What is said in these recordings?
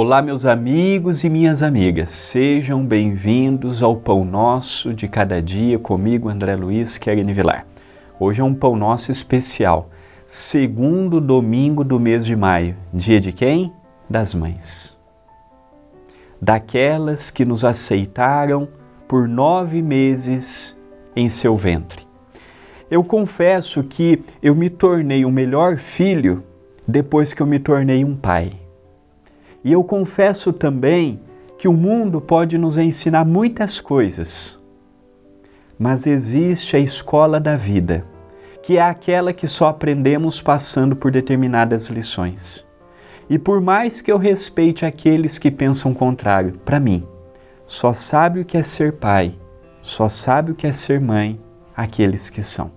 Olá, meus amigos e minhas amigas, sejam bem-vindos ao Pão Nosso de Cada Dia comigo, André Luiz Querine Vilar. Hoje é um Pão Nosso especial, segundo domingo do mês de maio. Dia de quem? Das mães. Daquelas que nos aceitaram por nove meses em seu ventre. Eu confesso que eu me tornei o melhor filho depois que eu me tornei um pai. E eu confesso também que o mundo pode nos ensinar muitas coisas, mas existe a escola da vida, que é aquela que só aprendemos passando por determinadas lições. E por mais que eu respeite aqueles que pensam contrário, para mim, só sabe o que é ser pai, só sabe o que é ser mãe aqueles que são.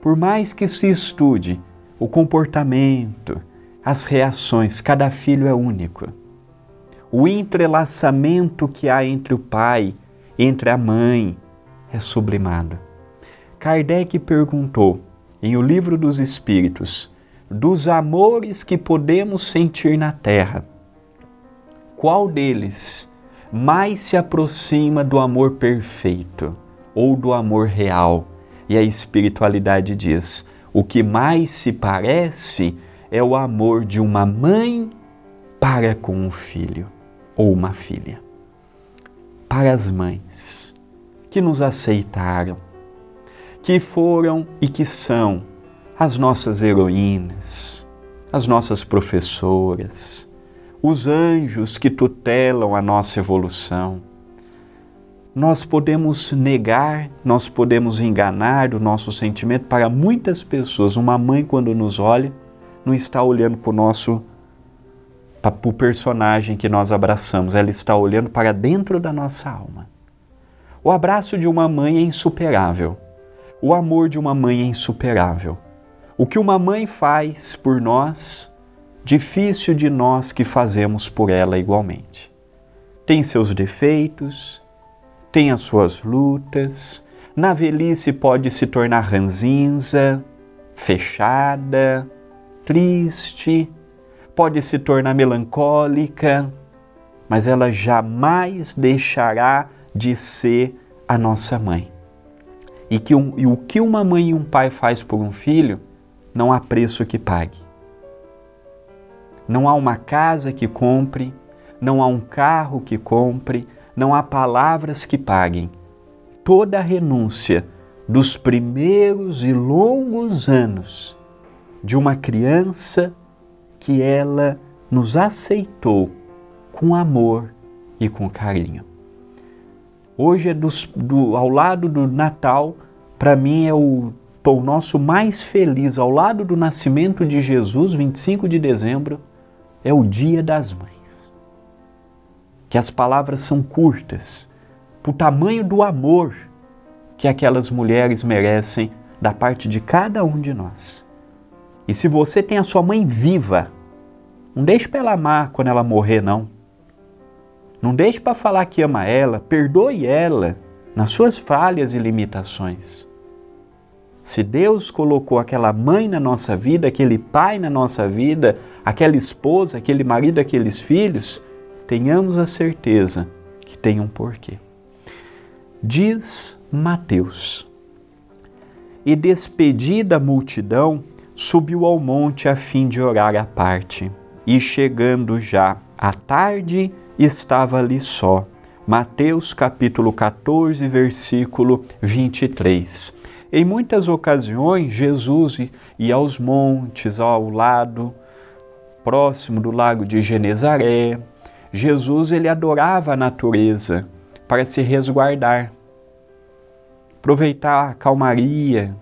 Por mais que se estude o comportamento, as reações, cada filho é único. O entrelaçamento que há entre o pai, entre a mãe, é sublimado. Kardec perguntou em O Livro dos Espíritos: dos amores que podemos sentir na terra, qual deles mais se aproxima do amor perfeito ou do amor real? E a espiritualidade diz: o que mais se parece é o amor de uma mãe para com um filho ou uma filha. Para as mães que nos aceitaram, que foram e que são as nossas heroínas, as nossas professoras, os anjos que tutelam a nossa evolução. Nós podemos negar, nós podemos enganar o nosso sentimento para muitas pessoas. Uma mãe, quando nos olha, não está olhando para o nosso para o personagem que nós abraçamos, ela está olhando para dentro da nossa alma. O abraço de uma mãe é insuperável. O amor de uma mãe é insuperável. O que uma mãe faz por nós, difícil de nós que fazemos por ela igualmente. Tem seus defeitos, tem as suas lutas, na velhice pode se tornar ranzinza, fechada, triste, pode se tornar melancólica, mas ela jamais deixará de ser a nossa mãe. E, que um, e o que uma mãe e um pai faz por um filho, não há preço que pague. Não há uma casa que compre, não há um carro que compre, não há palavras que paguem. Toda a renúncia dos primeiros e longos anos de uma criança que ela nos aceitou com amor e com carinho. Hoje é dos, do, ao lado do Natal, para mim é o, o nosso mais feliz, ao lado do nascimento de Jesus, 25 de dezembro, é o Dia das Mães. Que as palavras são curtas, para o tamanho do amor que aquelas mulheres merecem da parte de cada um de nós. E se você tem a sua mãe viva, não deixe para ela amar quando ela morrer, não. Não deixe para falar que ama ela, perdoe ela nas suas falhas e limitações. Se Deus colocou aquela mãe na nossa vida, aquele pai na nossa vida, aquela esposa, aquele marido, aqueles filhos, tenhamos a certeza que tem um porquê. Diz Mateus: E despedida a multidão, subiu ao monte a fim de orar à parte. E chegando já à tarde, estava ali só. Mateus capítulo 14, versículo 23. Em muitas ocasiões, Jesus ia aos montes, ao lado próximo do lago de Genezaré. Jesus ele adorava a natureza para se resguardar, aproveitar a calmaria,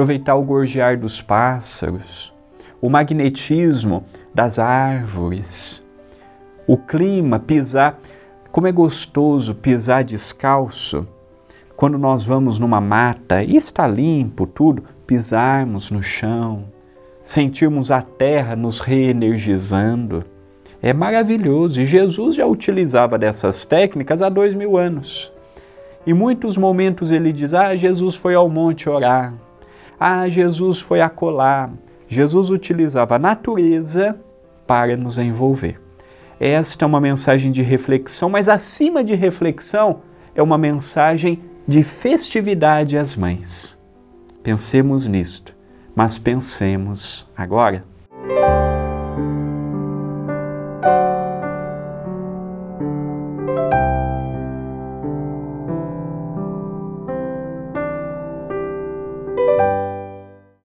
aproveitar o gorjear dos pássaros, o magnetismo das árvores, o clima, pisar. Como é gostoso pisar descalço quando nós vamos numa mata e está limpo tudo, pisarmos no chão, sentirmos a terra nos reenergizando. É maravilhoso e Jesus já utilizava dessas técnicas há dois mil anos. Em muitos momentos ele diz: Ah, Jesus foi ao monte orar. Ah, Jesus foi acolá. Jesus utilizava a natureza para nos envolver. Esta é uma mensagem de reflexão, mas acima de reflexão, é uma mensagem de festividade às mães. Pensemos nisto, mas pensemos agora.